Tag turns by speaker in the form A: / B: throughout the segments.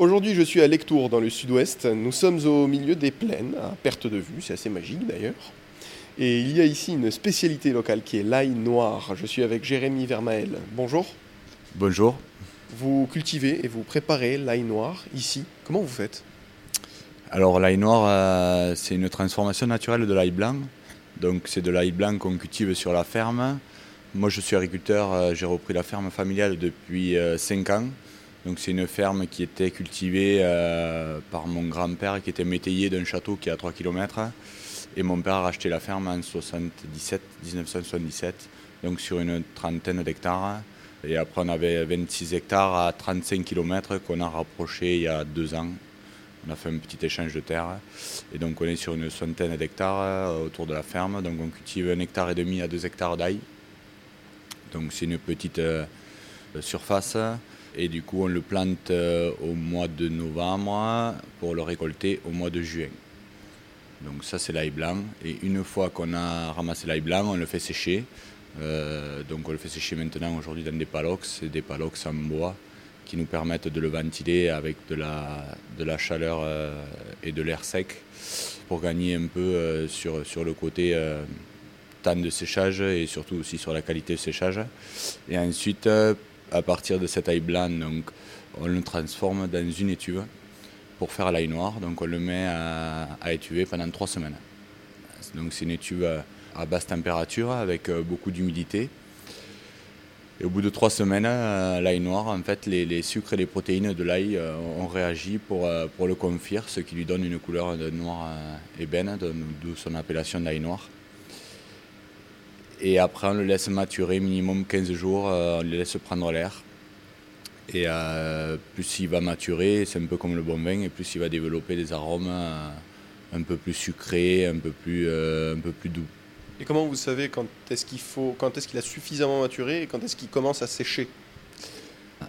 A: Aujourd'hui, je suis à Lectour, dans le sud-ouest. Nous sommes au milieu des plaines, à perte de vue, c'est assez magique d'ailleurs. Et il y a ici une spécialité locale qui est l'ail noir. Je suis avec Jérémy Vermael. Bonjour.
B: Bonjour.
A: Vous cultivez et vous préparez l'ail noir ici. Comment vous faites?
B: Alors l'ail noir, euh, c'est une transformation naturelle de l'ail blanc. Donc c'est de l'ail blanc qu'on cultive sur la ferme. Moi je suis agriculteur, euh, j'ai repris la ferme familiale depuis 5 euh, ans. Donc c'est une ferme qui était cultivée euh, par mon grand-père qui était métayer d'un château qui est à 3 km. Et mon père a racheté la ferme en 77, 1977, donc sur une trentaine d'hectares. Et après on avait 26 hectares à 35 km qu'on a rapproché il y a deux ans. On a fait un petit échange de terre. Et donc on est sur une centaine d'hectares euh, autour de la ferme. Donc on cultive un hectare et demi à deux hectares d'ail. Donc c'est une petite euh, surface. Et du coup, on le plante euh, au mois de novembre pour le récolter au mois de juin. Donc ça, c'est l'ail blanc. Et une fois qu'on a ramassé l'ail blanc, on le fait sécher. Euh, donc on le fait sécher maintenant aujourd'hui dans des palox. Des palox en bois qui nous permettent de le ventiler avec de la, de la chaleur euh, et de l'air sec pour gagner un peu sur, sur le côté temps de séchage et surtout aussi sur la qualité de séchage. Et ensuite, à partir de cet ail blanc, donc, on le transforme dans une étuve pour faire l'ail noir. Donc on le met à, étuver pendant trois semaines. Donc c'est une étuve à basse température avec euh, beaucoup d'humidité. Et au bout de trois semaines, euh, l'ail noir, en fait, les, sucres et les protéines de l'ail euh, ont réagi pour, pour le confire, ce qui lui donne une couleur de ébène, d'où son appellation d'ail noir. Et après, on le laisse maturer minimum 15 jours, euh, on le laisse prendre l'air. Et euh, plus il va maturer, c'est un peu comme le bon vin, et plus il va développer des arômes euh, un peu plus sucrés, un peu plus, un peu plus doux.
A: Et comment vous savez quand est-ce qu'il faut, quand est-ce qu'il a suffisamment maturé et quand est-ce qu'il commence à sécher?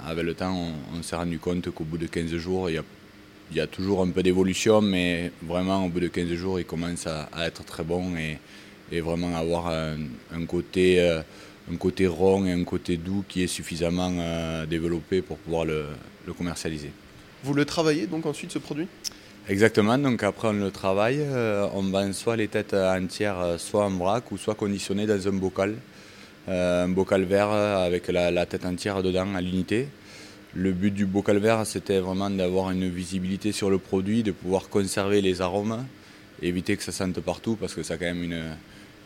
B: Avec le temps, on, s'est rendu compte qu'au bout de 15 jours, il y a, toujours un peu d'évolution, mais vraiment au bout de 15 jours, il commence à, à être très bon et, et vraiment avoir un, côté, euh, un côté rond et un côté doux qui est suffisamment euh, développé pour pouvoir le, commercialiser.
A: Vous le travaillez donc ensuite ce produit?
B: Exactement, donc après on le travaille, euh, on vend soit les têtes entières, soit en vrac ou soit conditionnées dans un bocal, un bocal vert avec la, la, tête entière dedans à l'unité. Le but du bocal vert c'était vraiment d'avoir une visibilité sur le produit, de pouvoir conserver les arômes, éviter que ça sente partout parce que ça a quand même une,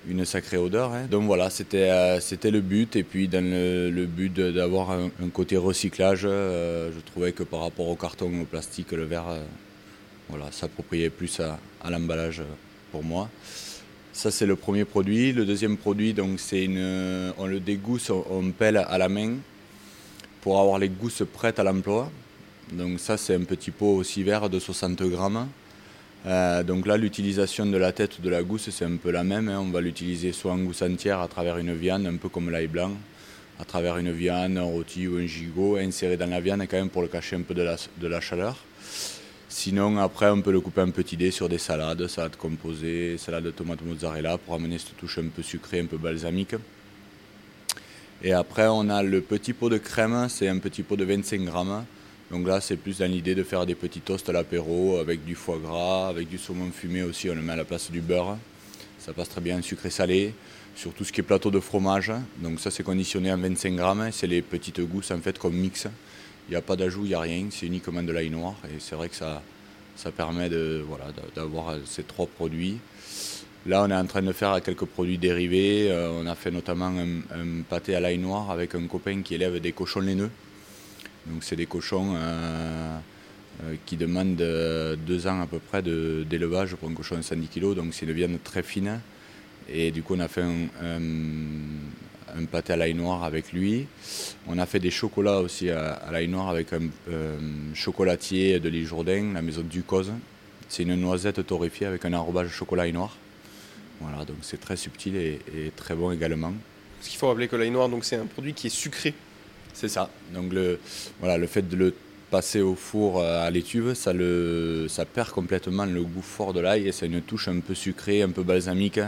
B: une sacrée odeur. Hein. Donc voilà, c'était euh, c'était le but. Et puis dans le, but d'avoir un, côté recyclage, euh, je trouvais que par rapport au carton, au plastique, le verre, euh, voilà, s'appropriait plus à, l'emballage pour moi. Ça c'est le premier produit. Le deuxième produit, donc c'est une, on le dégousse, on pèle à la main pour avoir les gousses prêtes à l'emploi. Donc ça c'est un petit pot aussi vert de 60 grammes. Euh, donc là, l'utilisation de la tête de la gousse, c'est un peu la même. Hein. On va l'utiliser soit en gousse entière à travers une viande, un peu comme l'ail blanc, à travers une viande, un rôti ou un gigot, inséré dans la viande quand même pour le cacher un peu de la, de la chaleur. Sinon, après, on peut le couper en petits dés sur des salades, salades composées, salade de tomate mozzarella pour amener cette touche un peu sucrée, un peu balsamique. Et après, on a le petit pot de crème, c'est un petit pot de 25 grammes donc là, c'est plus dans l'idée de faire des petits toasts à l'apéro avec du foie gras, avec du saumon fumé aussi, on le met à la place du beurre. Ça passe très bien sucré-salé, sur tout ce qui est plateau de fromage. Donc ça, c'est conditionné en 25 grammes. C'est les petites gousses en fait comme mix. Il n'y a pas d'ajout, il n'y a rien, c'est uniquement de l'ail noir. Et c'est vrai que ça, permet de, voilà, d'avoir ces trois produits. Là, on est en train de faire quelques produits dérivés. Euh, on a fait notamment un pâté à l'ail noir avec un copain qui élève des cochons laineux. Donc c'est des cochons euh, euh, qui demandent euh, deux ans à peu près d'élevage pour un cochon de 110 kg, donc c'est une viande très fine. Et du coup on a fait un, pâté à l'ail noir avec lui. On a fait des chocolats aussi à, l'ail noir avec un chocolatier de l'île Jourdain, la maison Ducose. C'est une noisette torréfiée avec un enrobage chocolat et noir. Voilà, donc c'est très subtil et, très bon également.
A: Ce qu'il faut rappeler que l'ail noir, donc c'est un produit qui est sucré
B: c'est ça. Donc le, voilà, le fait de le passer au four euh, à l'étuve, ça, le, ça perd complètement le goût fort de l'ail et c'est une touche un peu sucrée, un peu balsamique,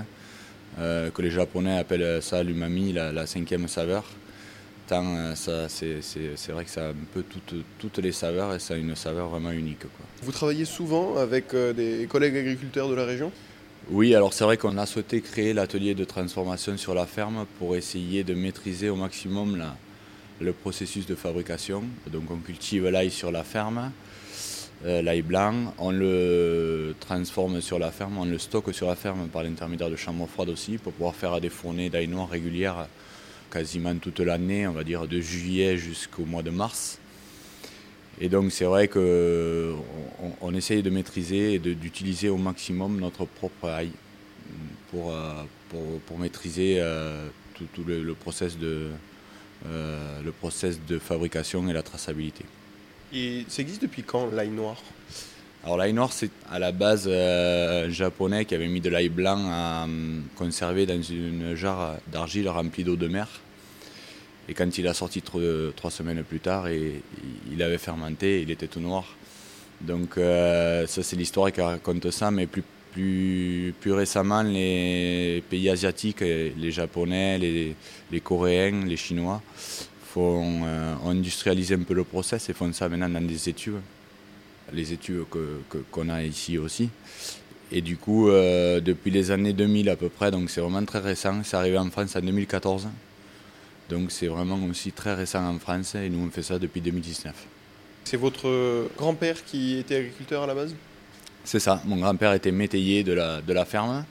B: euh, que les Japonais appellent ça l'umami, la, cinquième saveur. Tant c'est vrai que ça a un peu toutes, toutes, les saveurs et ça a une saveur vraiment unique.
A: Vous travaillez souvent avec des collègues agriculteurs de la région?
B: Oui, alors c'est vrai qu'on a souhaité créer l'atelier de transformation sur la ferme pour essayer de maîtriser au maximum le processus de fabrication. Donc on cultive l'ail sur la ferme, euh, l'ail blanc, on le transforme sur la ferme, on le stocke sur la ferme par l'intermédiaire de chambres froides aussi pour pouvoir faire des fournées d'ail noir régulières quasiment toute l'année, on va dire de juillet jusqu'au mois de mars. Et donc c'est vrai qu'on on essaye de maîtriser et d'utiliser au maximum notre propre ail pour, euh, pour, maîtriser euh, tout, le, process de, euh, le process de fabrication et la traçabilité.
A: Et ça existe depuis quand l'ail noir?
B: Alors l'ail noir, c'est à la base un japonais qui avait mis de l'ail blanc à conserver dans une jarre d'argile remplie d'eau de mer. Et quand il a sorti trois semaines plus tard, et, il avait fermenté, il était tout noir. Donc euh, ça c'est l'histoire qui raconte ça, mais plus, plus, récemment les pays asiatiques, les Japonais, les, Coréens, les Chinois, font, euh, ont industrialisé un peu le process et font ça maintenant dans des études, les études qu'on a ici aussi. Et du coup, euh, depuis les années 2000 à peu près, donc c'est vraiment très récent, c'est arrivé en France en 2014. Donc c'est vraiment aussi très récent en France et nous on fait ça depuis 2019.
A: C'est votre grand-père qui était agriculteur à la base?
B: C'est ça, mon grand-père était métayer de la, de la ferme,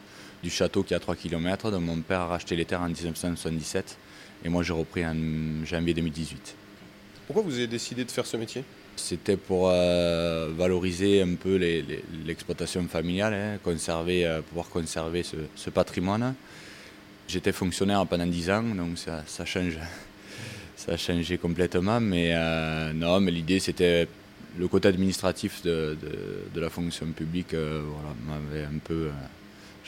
B: du château qui est à 3 km, donc mon père a racheté les terres en 1977 et moi j'ai repris en janvier 2018.
A: Pourquoi vous avez décidé de faire ce métier?
B: C'était pour euh, valoriser un peu l'exploitation familiale, hein, conserver, euh, pouvoir conserver ce, ce patrimoine. J'étais fonctionnaire pendant 10 ans, donc ça, change. Ça a changé complètement, mais euh, non, mais l'idée c'était le côté administratif de, la fonction publique. Euh, voilà, un peu, euh,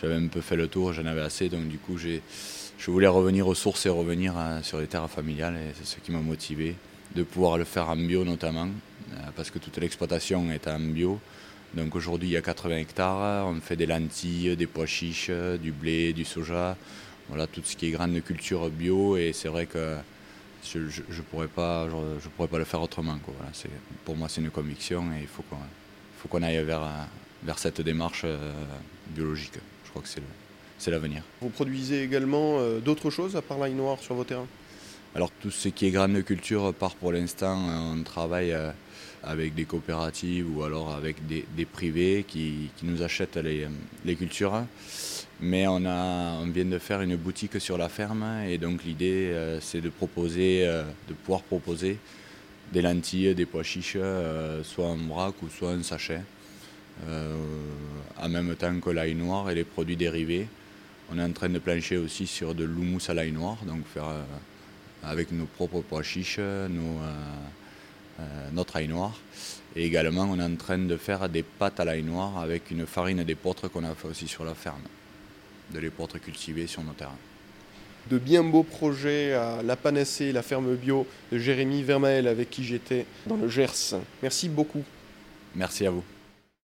B: j'avais un peu fait le tour, j'en avais assez, donc du coup je voulais revenir aux sources et revenir sur les terres familiales, et c'est ce qui m'a motivé de pouvoir le faire en bio notamment, parce que toute l'exploitation est en bio. Donc aujourd'hui il y a 80 hectares, on fait des lentilles, des pois chiches, du blé, du soja voilà, tout ce qui est grande culture bio et c'est vrai que je ne pourrais, pas, je, pourrais pas le faire autrement. Quoi. Voilà, pour moi, c'est une conviction et il faut qu'on faut qu'on aille vers, vers cette démarche euh, biologique. Je crois que c'est l'avenir.
A: Vous produisez également euh, d'autres choses à part l'ail noir sur vos terrains?
B: Alors tout ce qui est grande culture part pour l'instant, on travaille euh, avec des coopératives ou alors avec des, privés qui, qui, nous achètent les, les cultures mais on, vient de faire une boutique sur la ferme et donc l'idée euh, c'est de proposer, euh, de pouvoir proposer des lentilles, des pois chiches, euh, soit en vrac ou soit en sachet, en même temps que l'ail noir et les produits dérivés. On est en train de plancher aussi sur de l'houmous à l'ail noir, donc faire avec nos propres pois chiches, notre ail noir. Et également, on est en train de faire des pâtes à l'ail noir avec une farine d'épeautre qu'on a fait aussi sur la ferme de l'épeautre cultivée sur nos terrains.
A: De bien beaux projets à la panacée, la ferme bio de Jérémy Vermael avec qui j'étais dans le Gers. Merci beaucoup.
B: Merci à vous.